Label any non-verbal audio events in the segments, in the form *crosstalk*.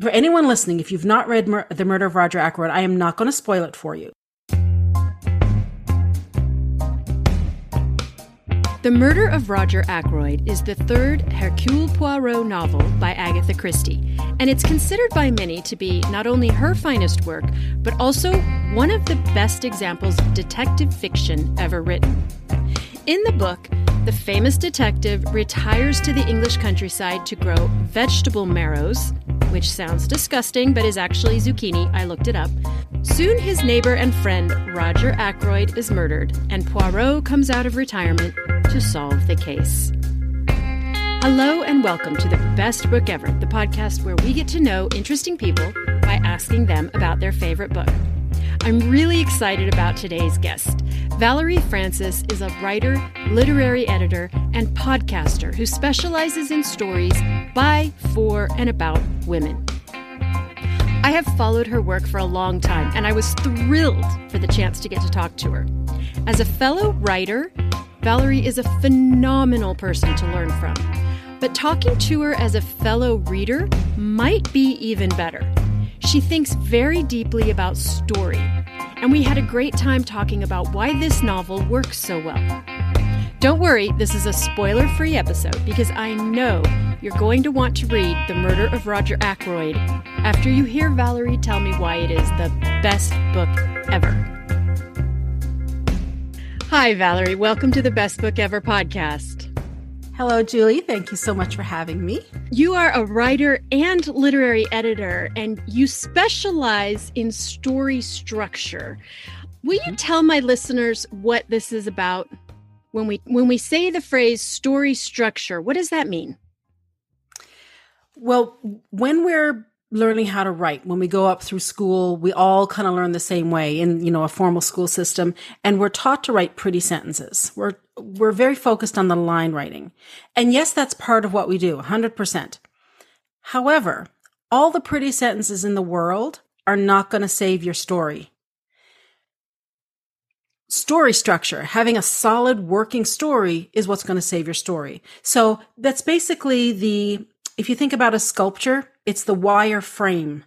for anyone listening, if you've not read Mur- The Murder of Roger Ackroyd, I am not going to spoil it for you. The Murder of Roger Ackroyd is the third Hercule Poirot novel by Agatha Christie, and it's considered by many to be not only her finest work, but also one of the best examples of detective fiction ever written. In the book, the famous detective retires to the English countryside to grow vegetable marrows, which sounds disgusting but is actually zucchini. I looked it up. Soon his neighbor and friend Roger Ackroyd is murdered, and Poirot comes out of retirement to solve the case. Hello and welcome to the Best Book Ever, the podcast where we get to know interesting people by asking them about their favorite book. I'm really excited about today's guest. Valerie Francis is a writer, literary editor, and podcaster who specializes in stories by, for, and about women. I have followed her work for a long time, and I was thrilled for the chance to get to talk to her. As a fellow writer, Valerie is a phenomenal person to learn from. But talking to her as a fellow reader might be even better. She thinks very deeply about story, and we had a great time talking about why this novel works so well. Don't worry, this is a spoiler free episode because I know you're going to want to read The Murder of Roger Ackroyd after you hear Valerie tell me why it is the best book ever. Hi, Valerie. Welcome to the Best Book Ever podcast. Hello, Julie. Thank you so much for having me. You are a writer and literary editor, and you specialize in story structure. Will you mm-hmm. tell my listeners what this is about? When we when we say the phrase story structure, what does that mean? Well, when we're learning how to write, when we go up through school, we all kind of learn the same way in, you know, a formal school system, and we're taught to write pretty sentences. We're we're very focused on the line writing. And yes, that's part of what we do, 100%. However, all the pretty sentences in the world are not going to save your story. Story structure, having a solid working story is what's going to save your story. So that's basically the, if you think about a sculpture, it's the wire frame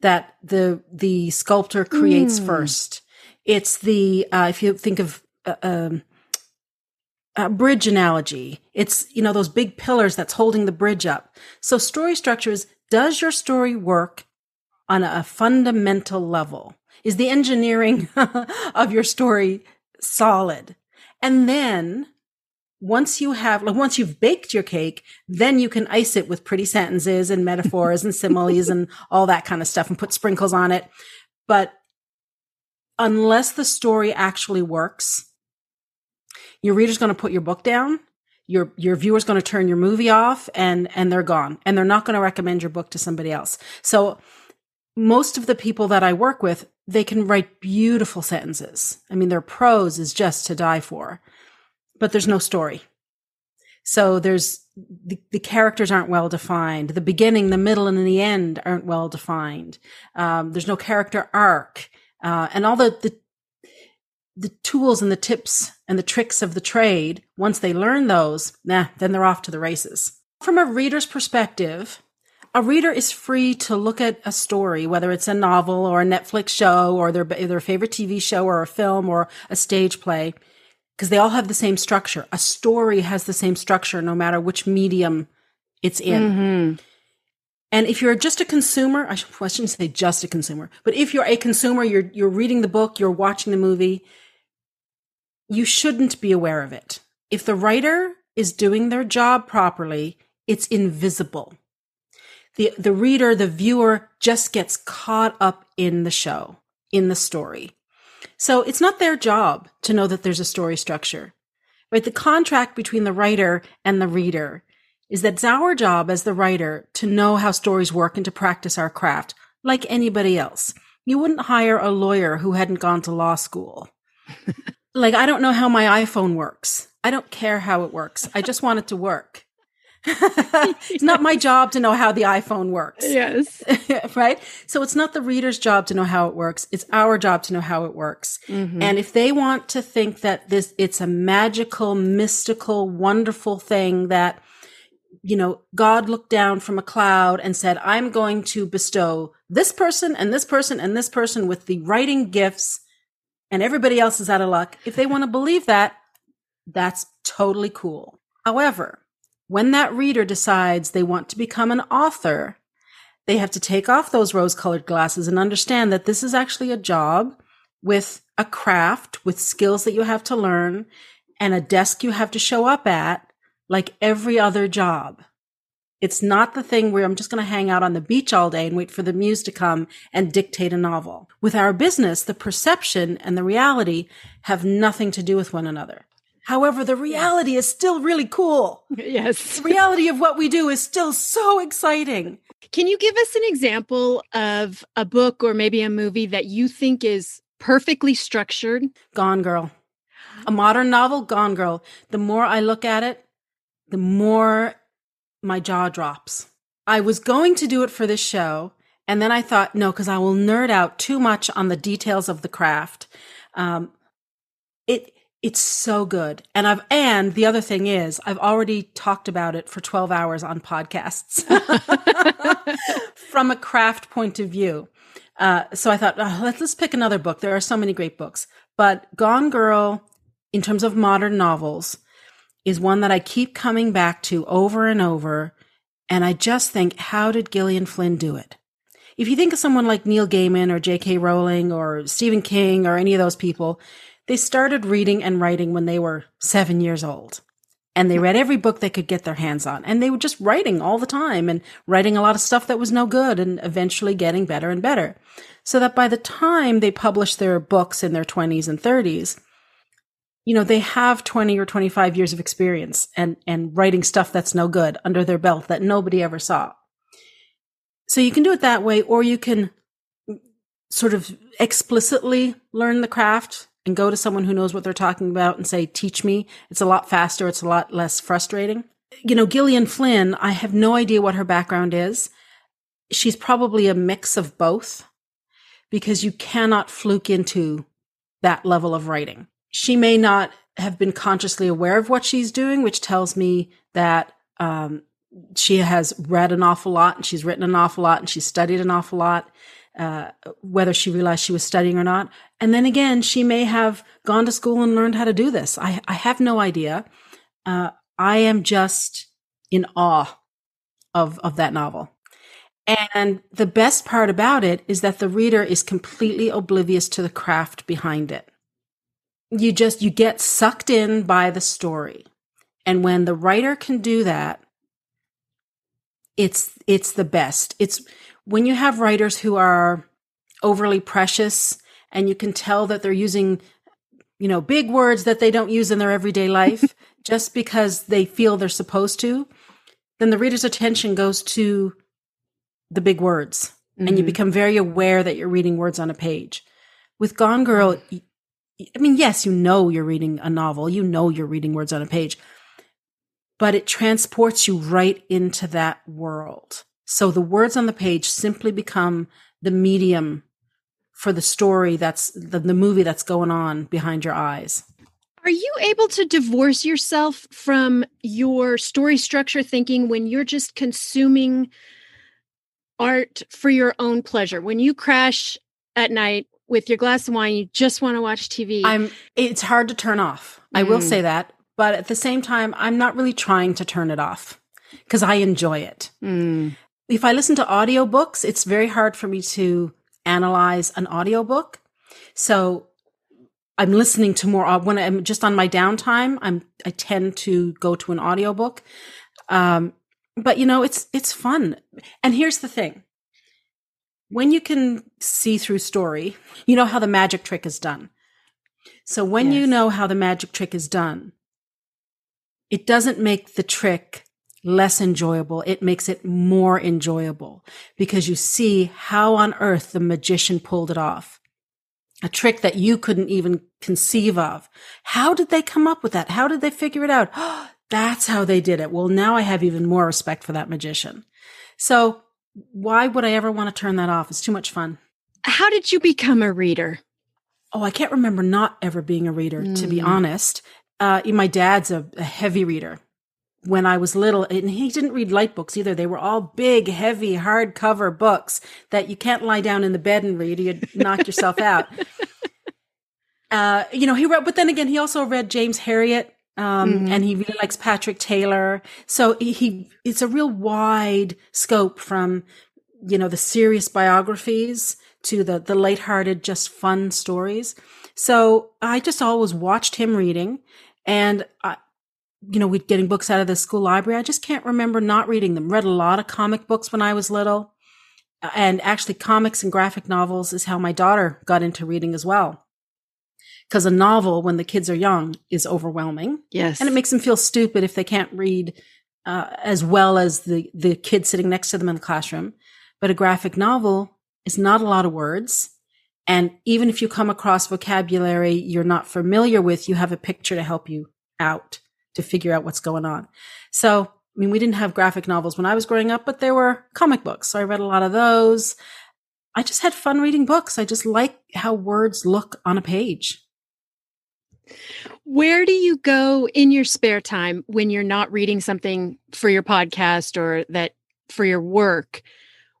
that the, the sculptor creates mm. first. It's the, uh, if you think of, uh, um, a bridge analogy. It's, you know, those big pillars that's holding the bridge up. So story structure is, does your story work on a fundamental level? Is the engineering *laughs* of your story solid? And then once you have, like, once you've baked your cake, then you can ice it with pretty sentences and metaphors and similes and all that kind of stuff and put sprinkles on it. But unless the story actually works, your reader's going to put your book down. Your, your viewer's going to turn your movie off and, and they're gone and they're not going to recommend your book to somebody else. So most of the people that I work with, they can write beautiful sentences. I mean, their prose is just to die for, but there's no story. So there's the, the characters aren't well defined. The beginning, the middle, and the end aren't well defined. Um, there's no character arc, uh, and all the, the the tools and the tips and the tricks of the trade, once they learn those, nah, then they're off to the races. From a reader's perspective, a reader is free to look at a story, whether it's a novel or a Netflix show or their, their favorite TV show or a film or a stage play, because they all have the same structure. A story has the same structure no matter which medium it's in. Mm-hmm. And if you're just a consumer, *laughs* I shouldn't say just a consumer, but if you're a consumer, you're, you're reading the book, you're watching the movie, you shouldn't be aware of it. If the writer is doing their job properly, it's invisible. The, the reader, the viewer just gets caught up in the show, in the story. So it's not their job to know that there's a story structure, right? The contract between the writer and the reader is that it's our job as the writer to know how stories work and to practice our craft like anybody else. You wouldn't hire a lawyer who hadn't gone to law school. *laughs* like I don't know how my iPhone works. I don't care how it works. I just want it to work. It's not my job to know how the iPhone works. Yes. *laughs* right? So it's not the reader's job to know how it works. It's our job to know how it works. Mm-hmm. And if they want to think that this it's a magical, mystical, wonderful thing that you know, God looked down from a cloud and said, I'm going to bestow this person and this person and this person with the writing gifts and everybody else is out of luck. If they want to believe that, that's totally cool. However, when that reader decides they want to become an author, they have to take off those rose colored glasses and understand that this is actually a job with a craft, with skills that you have to learn and a desk you have to show up at like every other job. It's not the thing where I'm just going to hang out on the beach all day and wait for the muse to come and dictate a novel. With our business, the perception and the reality have nothing to do with one another. However, the reality is still really cool. Yes. The reality of what we do is still so exciting. Can you give us an example of a book or maybe a movie that you think is perfectly structured? Gone Girl. A modern novel, Gone Girl. The more I look at it, the more my jaw drops. I was going to do it for this show, and then I thought, no, because I will nerd out too much on the details of the craft. Um, it it's so good, and I've and the other thing is, I've already talked about it for twelve hours on podcasts *laughs* from a craft point of view. Uh, so I thought, oh, let's, let's pick another book. There are so many great books, but Gone Girl, in terms of modern novels, is one that I keep coming back to over and over. And I just think, how did Gillian Flynn do it? If you think of someone like Neil Gaiman or J.K. Rowling or Stephen King or any of those people, they started reading and writing when they were seven years old. And they read every book they could get their hands on. And they were just writing all the time and writing a lot of stuff that was no good and eventually getting better and better. So that by the time they published their books in their 20s and 30s, you know, they have 20 or 25 years of experience and, and writing stuff that's no good under their belt that nobody ever saw. So you can do it that way, or you can sort of explicitly learn the craft and go to someone who knows what they're talking about and say, teach me. It's a lot faster. It's a lot less frustrating. You know, Gillian Flynn, I have no idea what her background is. She's probably a mix of both because you cannot fluke into that level of writing she may not have been consciously aware of what she's doing, which tells me that um, she has read an awful lot and she's written an awful lot and she's studied an awful lot, uh, whether she realized she was studying or not. And then again, she may have gone to school and learned how to do this. I, I have no idea. Uh, I am just in awe of, of that novel. And the best part about it is that the reader is completely oblivious to the craft behind it you just you get sucked in by the story and when the writer can do that it's it's the best it's when you have writers who are overly precious and you can tell that they're using you know big words that they don't use in their everyday *laughs* life just because they feel they're supposed to then the reader's attention goes to the big words mm-hmm. and you mm-hmm. become very aware that you're reading words on a page with gone girl I mean, yes, you know you're reading a novel, you know you're reading words on a page, but it transports you right into that world. So the words on the page simply become the medium for the story that's the, the movie that's going on behind your eyes. Are you able to divorce yourself from your story structure thinking when you're just consuming art for your own pleasure? When you crash at night with your glass of wine, you just want to watch TV. I'm it's hard to turn off. Mm. I will mm. say that, but at the same time, I'm not really trying to turn it off because I enjoy it. Mm. If I listen to audiobooks, it's very hard for me to analyze an audiobook. So I'm listening to more when I'm just on my downtime, I'm I tend to go to an audiobook. Um but you know, it's it's fun. And here's the thing when you can see through story, you know how the magic trick is done. So when yes. you know how the magic trick is done, it doesn't make the trick less enjoyable. It makes it more enjoyable because you see how on earth the magician pulled it off. A trick that you couldn't even conceive of. How did they come up with that? How did they figure it out? *gasps* That's how they did it. Well, now I have even more respect for that magician. So why would I ever want to turn that off? It's too much fun. How did you become a reader? Oh, I can't remember not ever being a reader, mm. to be hmm. honest. Uh, my dad's a, a, heavy reader. When I was little, and he didn't read light books either. They were all big, heavy, hardcover books that you can't lie down in the bed and read. You'd *laughs* knock yourself out. Uh, you know, he read, but then again, he also read James Herriot, um, mm-hmm. and he really likes Patrick Taylor. So he, he, it's a real wide scope from, you know, the serious biographies to the, the lighthearted, just fun stories. So I just always watched him reading and I, you know, we'd getting books out of the school library. I just can't remember not reading them. Read a lot of comic books when I was little. And actually comics and graphic novels is how my daughter got into reading as well. Cause a novel when the kids are young is overwhelming. Yes. And it makes them feel stupid if they can't read uh, as well as the, the kid sitting next to them in the classroom. But a graphic novel is not a lot of words. And even if you come across vocabulary you're not familiar with, you have a picture to help you out to figure out what's going on. So, I mean, we didn't have graphic novels when I was growing up, but there were comic books. So I read a lot of those. I just had fun reading books. I just like how words look on a page. Where do you go in your spare time when you're not reading something for your podcast or that for your work?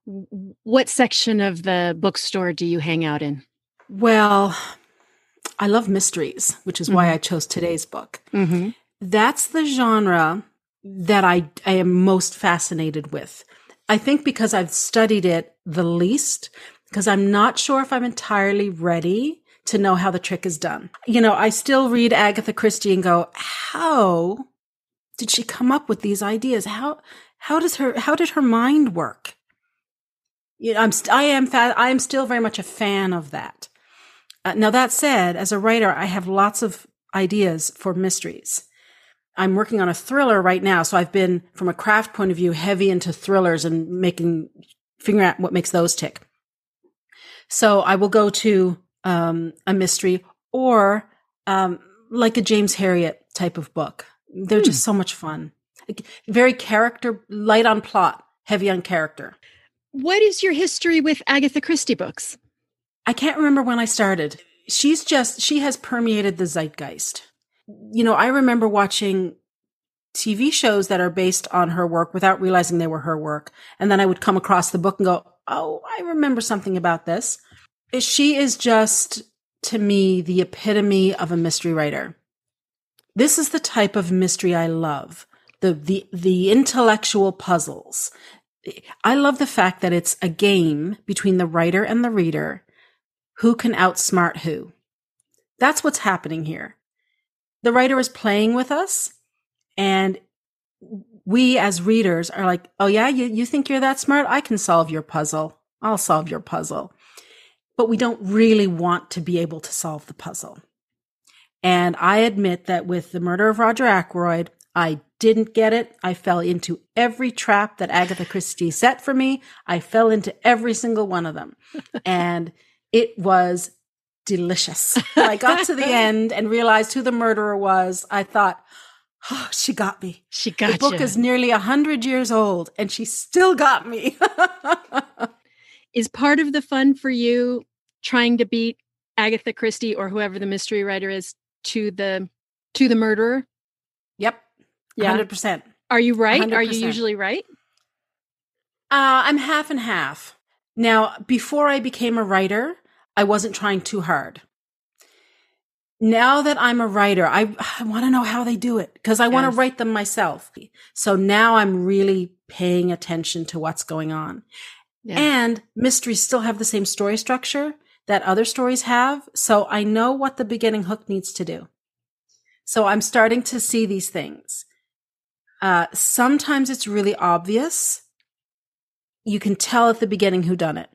What section of the bookstore do you hang out in? Well, I love mysteries, which is mm-hmm. why I chose today's book. Mm-hmm. That's the genre that I, I am most fascinated with. I think because I've studied it the least, because I'm not sure if I'm entirely ready to know how the trick is done. You know, I still read Agatha Christie and go, how did she come up with these ideas? How, how does her, how did her mind work? You know, I'm, I am, fa- I am still very much a fan of that. Uh, now, that said, as a writer, I have lots of ideas for mysteries. I'm working on a thriller right now. So I've been, from a craft point of view, heavy into thrillers and making, figuring out what makes those tick. So I will go to um, a mystery or um, like a James Herriot type of book. They're hmm. just so much fun. Very character, light on plot, heavy on character. What is your history with Agatha Christie books? I can't remember when I started. She's just, she has permeated the zeitgeist. You know, I remember watching TV shows that are based on her work without realizing they were her work. And then I would come across the book and go, Oh, I remember something about this. She is just, to me, the epitome of a mystery writer. This is the type of mystery I love. The, the, the intellectual puzzles. I love the fact that it's a game between the writer and the reader who can outsmart who. That's what's happening here. The writer is playing with us and we as readers are like, oh yeah, you, you think you're that smart? I can solve your puzzle. I'll solve your puzzle. But we don't really want to be able to solve the puzzle. And I admit that with the murder of Roger Ackroyd, I didn't get it. I fell into every trap that Agatha Christie set for me. I fell into every single one of them. *laughs* and it was delicious. *laughs* When I got to the end and realized who the murderer was, I thought, oh, she got me. She got me. The book you. is nearly a hundred years old and she still got me. *laughs* is part of the fun for you trying to beat Agatha Christie or whoever the mystery writer is to the to the murderer? Yep. Yeah. 100%. Are you right? 100%. Are you usually right? Uh, I'm half and half. Now, before I became a writer, I wasn't trying too hard. Now that I'm a writer, I, I want to know how they do it because I yes. want to write them myself. So now I'm really paying attention to what's going on. Yeah. And mysteries still have the same story structure that other stories have. So I know what the beginning hook needs to do. So I'm starting to see these things. Uh, sometimes it's really obvious you can tell at the beginning who done it.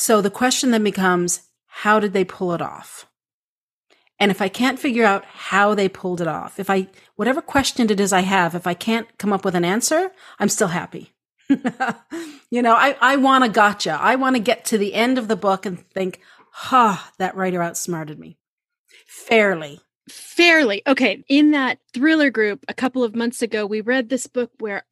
So the question then becomes, how did they pull it off? And if I can't figure out how they pulled it off, if I, whatever question it is I have, if I can't come up with an answer, I'm still happy. *laughs* you know, I, I want a gotcha. I want to get to the end of the book and think, ha, that writer outsmarted me fairly. Fairly. Okay. In that thriller group a couple of months ago, we read this book where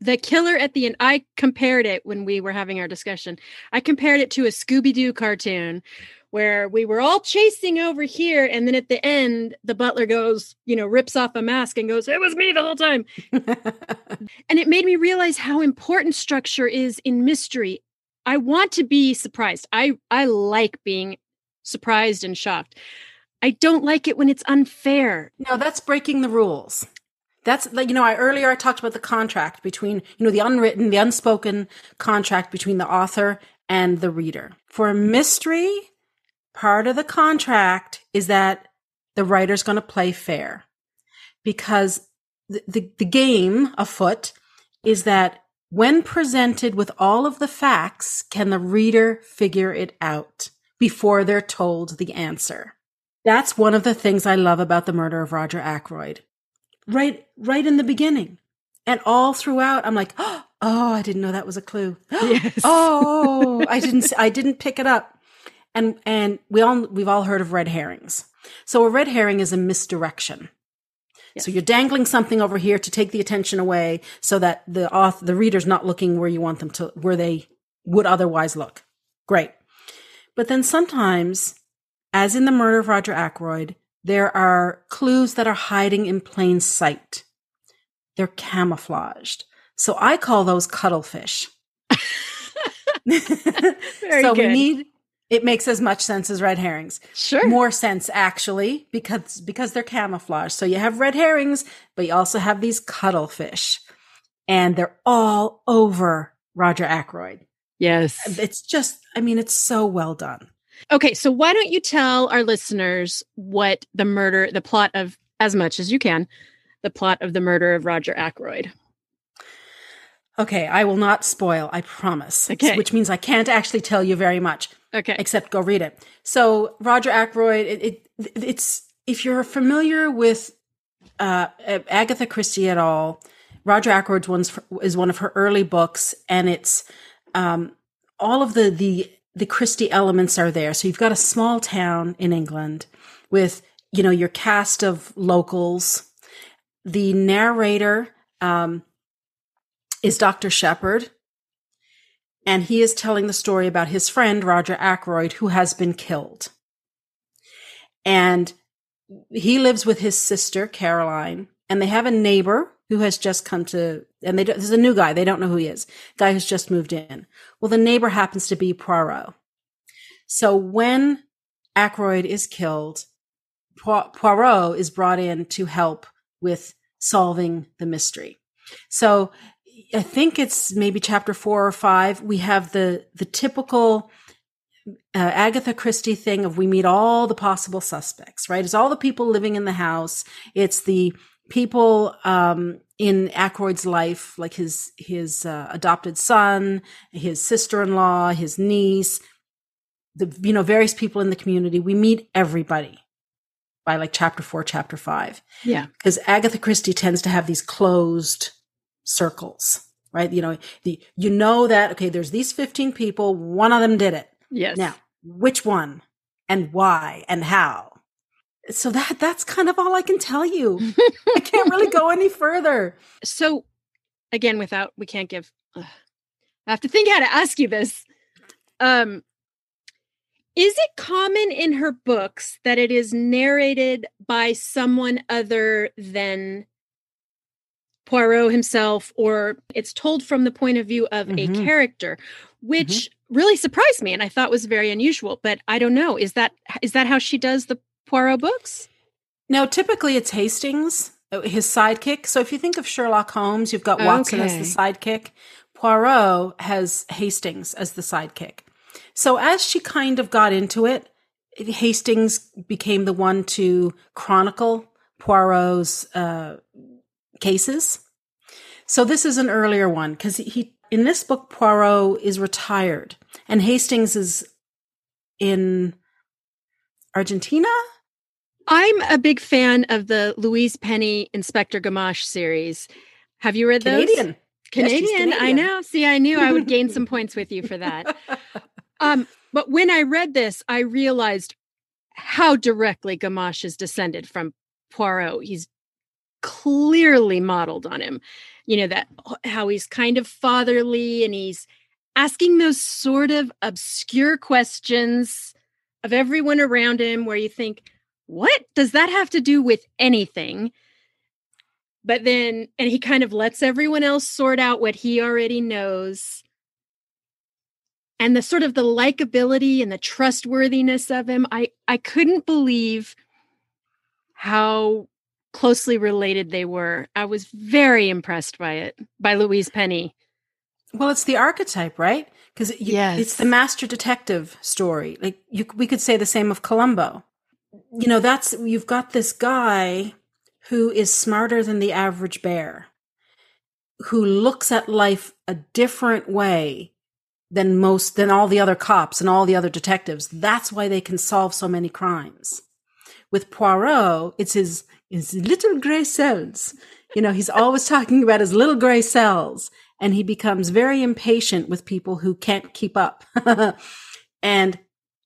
the killer at the end i compared it when we were having our discussion i compared it to a scooby-doo cartoon where we were all chasing over here and then at the end the butler goes you know rips off a mask and goes it was me the whole time. *laughs* And it made me realize how important structure is in mystery. I want to be surprised. I i like being surprised and shocked. I don't like it when it's unfair. No that's breaking the rules that's like you know i earlier i talked about the contract between you know the unwritten the unspoken contract between the author and the reader for a mystery part of the contract is that the writer's going to play fair because the, the, the game afoot is that when presented with all of the facts, can the reader figure it out before they're told the answer? That's one of the things I love about the murder of Roger Ackroyd. Right, right in the beginning. And all throughout, I'm like, *gasps* oh, I didn't know that was a clue. *gasps* Yes. oh, I *laughs* didn't, I didn't pick it up. And, and we all, we've all heard of red herrings. So a red herring is a misdirection. Yes. So you're dangling something over here to take the attention away so that the author, the reader's not looking where you want them to, where they would otherwise look. Great. But then sometimes, as in the murder of Roger Ackroyd, there are clues that are hiding in plain sight. They're camouflaged. So I call those cuttlefish. *laughs* so good. we need it makes as much sense as red herrings. Sure. More sense actually because because they're camouflage. So you have red herrings, but you also have these cuttlefish. And they're all over Roger Ackroyd. Yes. It's just I mean it's so well done. Okay, so why don't you tell our listeners what the murder, the plot of as much as you can, the plot of the murder of Roger Ackroyd. Okay, I will not spoil, I promise. Okay. Which means I can't actually tell you very much. Okay. Except go read it. So Roger Ackroyd, it, it it's if you're familiar with uh, Agatha Christie at all, Roger Ackroyd's one's is one of her early books, and it's um, all of the the the Christie elements are there. So you've got a small town in England with you know your cast of locals. The narrator um, is Dr. Sheppard, and he is telling the story about his friend Roger Ackroyd who has been killed. And he lives with his sister Caroline, and they have a neighbor who has just come to, and they, there's a new guy. They don't know who he is. Guy who's just moved in. Well, the neighbor happens to be Poirot. So when Ackroyd is killed, Poirot is brought in to help with solving the mystery. So I think it's maybe chapter four or five. We have the the typical uh, Agatha Christie thing of we meet all the possible suspects, right? It's all the people living in the house. It's the people um, in Ackroyd's life, like his his uh, adopted son, his sister in law, his niece, the you know various people in the community. We meet everybody by like chapter four, chapter five. Yeah, because Agatha Christie tends to have these closed circles, right? You know, the, you know that, okay, there's these 15 people, one of them did it. Yes. Now, which one and why and how? So that, that's kind of all I can tell you. I can't really *laughs* go any further. So again, without, we can't give, I have to think how to ask you this. Um, is it common in her books that it is narrated by someone other than Poirot himself, or it's told from the point of view of mm-hmm. a character, which mm-hmm. really surprised me and I thought was very unusual. But I don't know. Is that is that how she does the Poirot books? No, typically it's Hastings, his sidekick. So if you think of Sherlock Holmes, you've got Watson okay. as the sidekick. Poirot has Hastings as the sidekick. So as she kind of got into it, Hastings became the one to chronicle Poirot's uh, cases. So this is an earlier one because he in this book Poirot is retired and Hastings is in Argentina. I'm a big fan of the Louise Penny Inspector Gamache series. Have you read Canadian. those? Canadian. Yes, Canadian. I know. See, I knew I would gain some *laughs* points with you for that. Um, but when I read this, I realized how directly Gamache is descended from Poirot. He's clearly modeled on him. You know, that how he's kind of fatherly and he's asking those sort of obscure questions of everyone around him where you think, what does that have to do with anything? But then, and he kind of lets everyone else sort out what he already knows. And the sort of the likability and the trustworthiness of him, I I couldn't believe how closely related they were. I was very impressed by it, by Louise Penny. Well, it's the archetype, right? Because it, yes. it's the master detective story. Like you, we could say the same of Columbo. You know, that's you've got this guy who is smarter than the average bear, who looks at life a different way than most than all the other cops and all the other detectives. That's why they can solve so many crimes. With Poirot, it's his his little gray cells. You know, he's always *laughs* talking about his little gray cells and he becomes very impatient with people who can't keep up. *laughs* and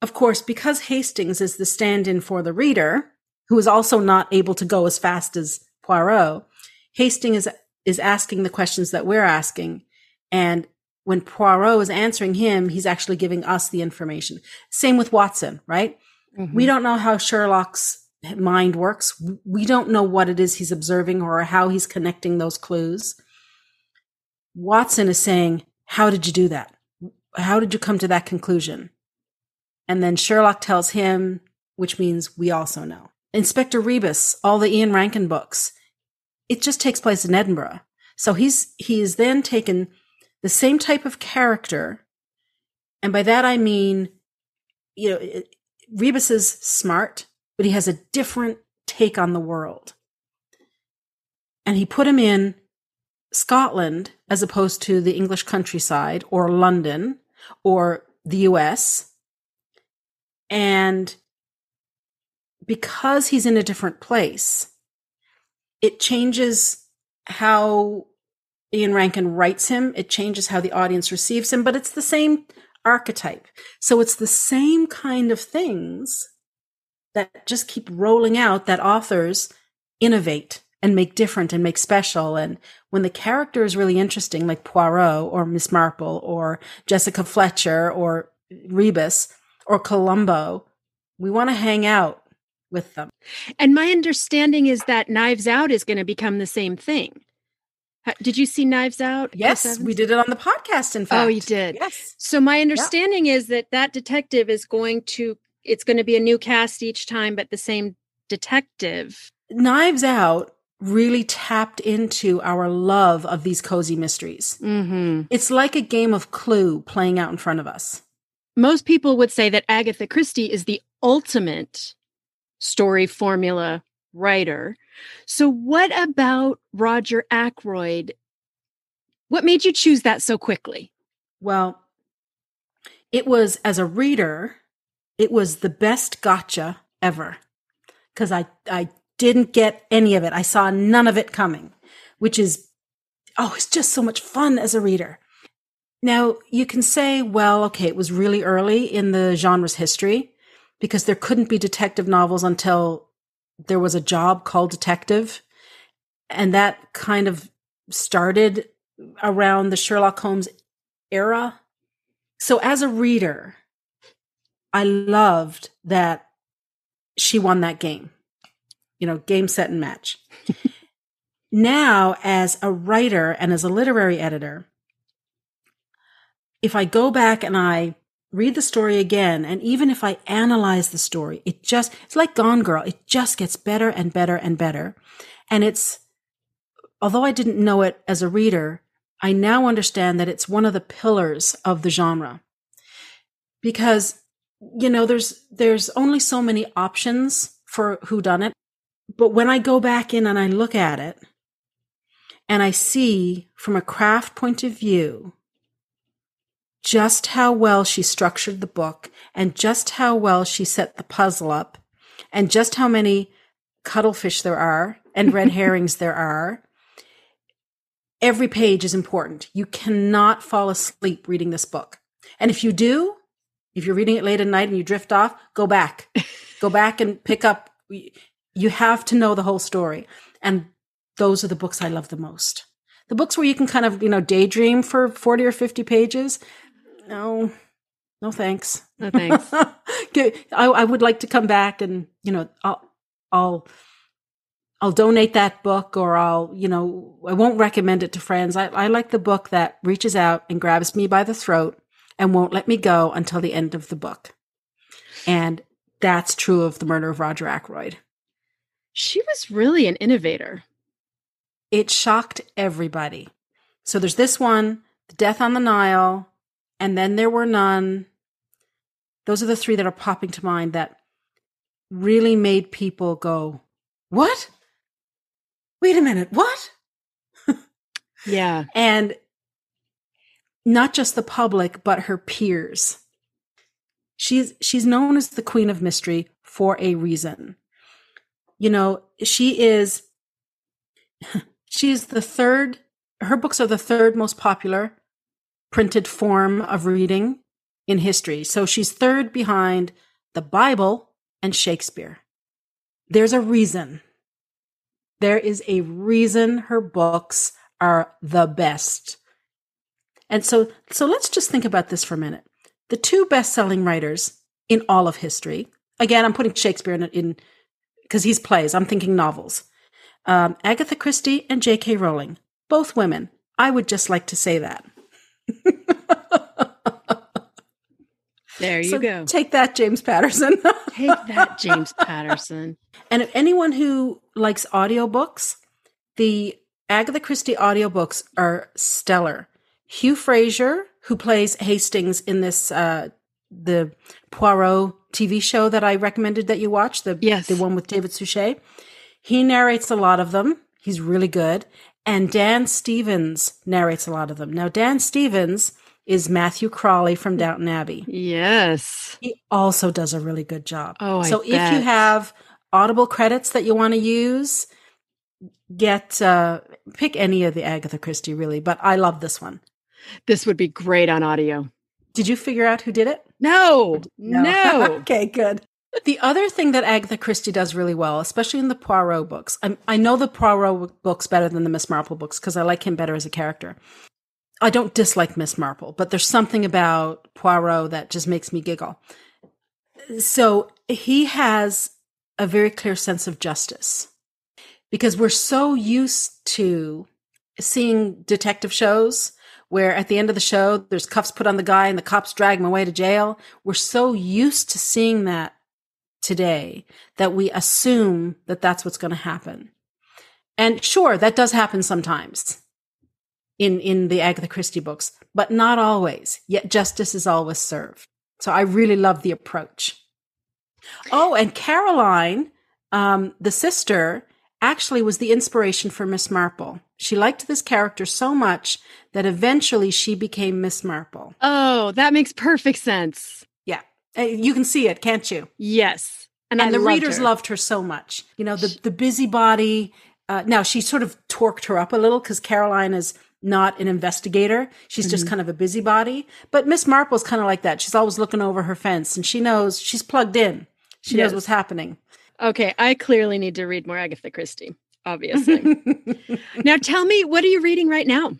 of course, because Hastings is the stand in for the reader, who is also not able to go as fast as Poirot, Hastings is, is asking the questions that we're asking. And when Poirot is answering him, he's actually giving us the information. Same with Watson, right? Mm-hmm. We don't know how Sherlock's mind works. We don't know what it is he's observing or how he's connecting those clues. Watson is saying, How did you do that? How did you come to that conclusion? And then Sherlock tells him, which means we also know. Inspector Rebus, all the Ian Rankin books, it just takes place in Edinburgh. So he's he's then taken the same type of character, and by that I mean, you know, it, Rebus is smart, but he has a different take on the world. And he put him in Scotland as opposed to the English countryside or London or the US. And because he's in a different place, it changes how Ian Rankin writes him. It changes how the audience receives him, but it's the same archetype. So it's the same kind of things that just keep rolling out that authors innovate and make different and make special. And when the character is really interesting, like Poirot or Miss Marple or Jessica Fletcher or Rebus or Columbo, we want to hang out with them. And my understanding is that Knives Out is going to become the same thing. Did you see Knives Out? Yes, we did it on the podcast. In fact, oh, you did. Yes. So my understanding yeah. is that that detective is going to. It's going to be a new cast each time, but the same detective. Knives Out really tapped into our love of these cozy mysteries. Mm-hmm. It's like a game of Clue playing out in front of us. Most people would say that Agatha Christie is the ultimate story formula writer. So, what about Roger Ackroyd? What made you choose that so quickly? Well, it was as a reader, it was the best gotcha ever because I, I didn't get any of it. I saw none of it coming, which is, oh, it's just so much fun as a reader. Now, you can say, well, okay, it was really early in the genre's history because there couldn't be detective novels until there was a job called detective. And that kind of started around the Sherlock Holmes era. So as a reader, I loved that she won that game you know, game, set, and match. *laughs* now, as a writer and as a literary editor, if I go back and I read the story again, and even if I analyze the story, it just, it's like Gone Girl. It just gets better and better and better. And it's, although I didn't know it as a reader, I now understand that it's one of the pillars of the genre. Because, you know, there's, there's only so many options for who done it. But when I go back in and I look at it and I see from a craft point of view just how well she structured the book and just how well she set the puzzle up and just how many cuttlefish there are and red *laughs* herrings there are. Every page is important. You cannot fall asleep reading this book. And if you do, if you're reading it late at night and you drift off, go back. go back and pick up you have to know the whole story. And those are the books I love the most. The books where you can kind of, you know, daydream for 40 or 50 pages. No, no thanks. No thanks. *laughs* I, I would like to come back and, you know, I'll, I'll, I'll donate that book or I'll, you know, I won't recommend it to friends. I, I like the book that reaches out and grabs me by the throat and won't let me go until the end of the book. And that's true of the murder of Roger Ackroyd. She was really an innovator. It shocked everybody. So there's this one, The Death on the Nile, and then there were none. Those are the three that are popping to mind that really made people go, What? Wait a minute, what? *laughs* yeah. And not just the public, but her peers. She's she's known as the Queen of Mystery for a reason. You know, she is *laughs* she is the third her books are the third most popular printed form of reading in history. So she's third behind the Bible and Shakespeare. There's a reason. There is a reason her books are the best. And so so let's just think about this for a minute the two best-selling writers in all of history. Again, I'm putting Shakespeare in because he's plays. I'm thinking novels. Um, Agatha Christie and J.K. Rowling, both women. I would just like to say that. *laughs* there you so go. Take that, James Patterson. *laughs* take that, James Patterson. And if anyone who likes audiobooks, the Agatha Christie audiobooks are stellar. Hugh Fraser, who plays Hastings in this uh, the Poirot TV show that I recommended that you watch, the yes. the one with David Suchet. He narrates a lot of them. He's really good. And Dan Stevens narrates a lot of them. Now, Dan Stevens is Matthew Crawley from Downton Abbey. Yes. He also does a really good job. Oh, so I if bet. you have Audible credits that you want to use, get uh pick any of the Agatha Christie really, but I love this one. This would be great on audio. Did you figure out who did it? No, no. *laughs* okay, good. The other thing that Agatha Christie does really well, especially in the Poirot books, I, I know the Poirot books better than the Miss Marple books because I like him better as a character. I don't dislike Miss Marple, but there's something about Poirot that just makes me giggle. So he has a very clear sense of justice because we're so used to seeing detective shows where at the end of the show there's cuffs put on the guy and the cops drag him away to jail. We're so used to seeing that today that we assume that that's what's going to happen. And sure, that does happen sometimes in in the Agatha Christie books, but not always. Yet justice is always served. So I really love the approach. Oh, and Caroline, um, the sister, actually was the inspiration for Miss Marple. She liked this character so much that eventually she became Miss Marple. Oh, that makes perfect sense. Uh, You can see it, can't you? Yes. And, I the loved readers her. loved her so much. You know, the, the busybody. Uh, now, she sort of torqued her up a little because Caroline is not an investigator. She's just kind of a busybody. But Miss Marple's kind of like that. She's always looking over her fence and she knows she's plugged in. She Yes. knows what's happening. Okay, I clearly need to read more Agatha Christie, obviously. *laughs* now tell me, what are you reading right now?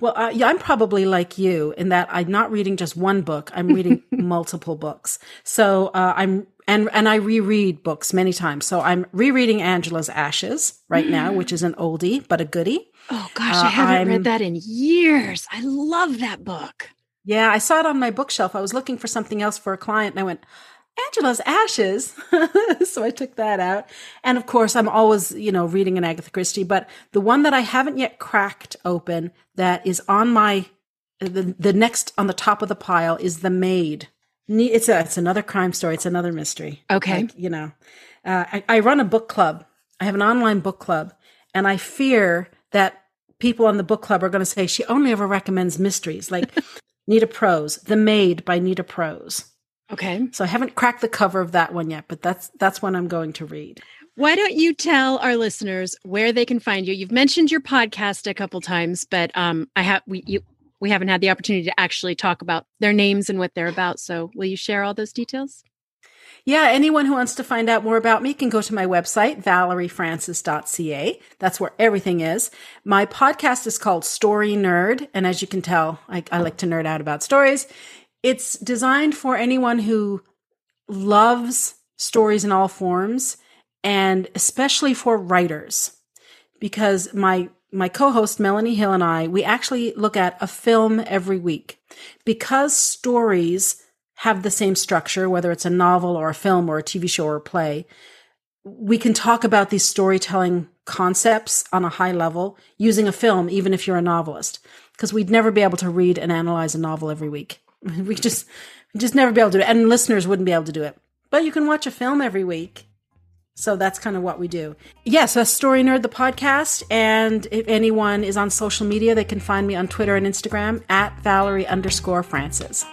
Well, uh, yeah, I'm probably like you in that I'm not reading just one book. I'm reading *laughs* multiple books. So uh, I'm and and I reread books many times. So I'm rereading Angela's Ashes right now, which is an oldie but a goodie. Oh gosh, Uh, I haven't I'm- read that in years. I love that book. Yeah, I saw it on my bookshelf. I was looking for something else for a client, and I went, Angela's Ashes. *laughs* so I took that out. And of course, I'm always, you know, reading an Agatha Christie, but the one that I haven't yet cracked open that is on my the, the next on the top of the pile is The Maid. It's a, it's another crime story. It's another mystery. Okay. Like, you know, uh, I, I run a book club. I have an online book club, and I fear that people on the book club are going to say she only ever recommends mysteries, like *laughs* Nita Prose, The Maid by Nita Prose. Okay. So I haven't cracked the cover of that one yet, but that's that's one I'm going to read. Why don't you tell our listeners where they can find you? You've mentioned your podcast a couple times, but um, I have we you we haven't had the opportunity to actually talk about their names and what they're about. So will you share all those details? Yeah, anyone who wants to find out more about me can go to my website, valeriefrancis.ca. That's where everything is. My podcast is called Story Nerd. And as you can tell, I, I like to nerd out about stories. It's designed for anyone who loves stories in all forms and especially for writers. Because my my co-host Melanie Hill and I we actually look at a film every week. Because stories have the same structure whether it's a novel or a film or a TV show or a play we can talk about these storytelling concepts on a high level using a film even if you're a novelist. Because we'd never be able to read and analyze a novel every week *laughs* we just we just never be able to do it and listeners wouldn't be able to do it but you can watch a film every week so that's kind of what we do. Yes, that's Story Nerd, the podcast. And if anyone is on social media, they can find me on Twitter and Instagram at Valerie underscore Francis.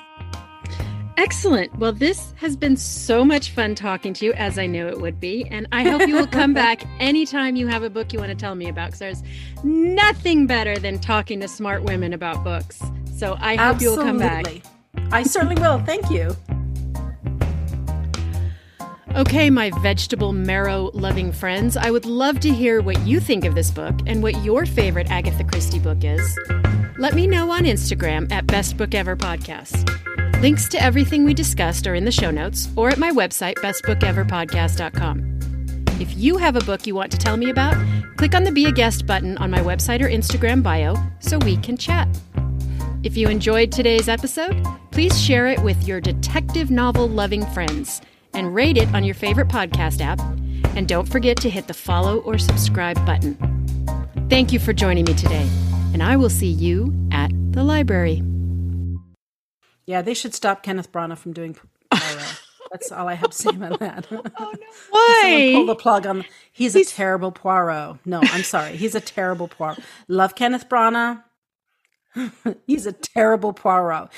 Excellent. Well, this has been so much fun talking to you, as I knew it would be. And I hope you will come *laughs* back anytime you have a book you want to tell me about, because there's nothing better than talking to smart women about books. So I hope Absolutely. you will come back. I certainly will. Thank you. Okay, my vegetable marrow loving friends, I would love to hear what you think of this book and what your favorite Agatha Christie book is. Let me know on Instagram at Best Book Ever Podcast. Links to everything we discussed are in the show notes or at my website, bestbookeverpodcast.com. If you have a book you want to tell me about, click on the Be a Guest button on my website or Instagram bio so we can chat. If you enjoyed today's episode, please share it with your detective novel loving friends and rate it on your favorite podcast app. And don't forget to hit the follow or subscribe button. Thank you for joining me today, and I will see you at the library. Yeah, they should stop Kenneth Branagh from doing Poirot. That's all I have to say about that. *laughs* oh, no. *laughs* Why? pull the plug on. He's, he's, a terrible Poirot. No, I'm sorry. He's a terrible Poirot. Love Kenneth Branagh. *laughs* he's a terrible Poirot.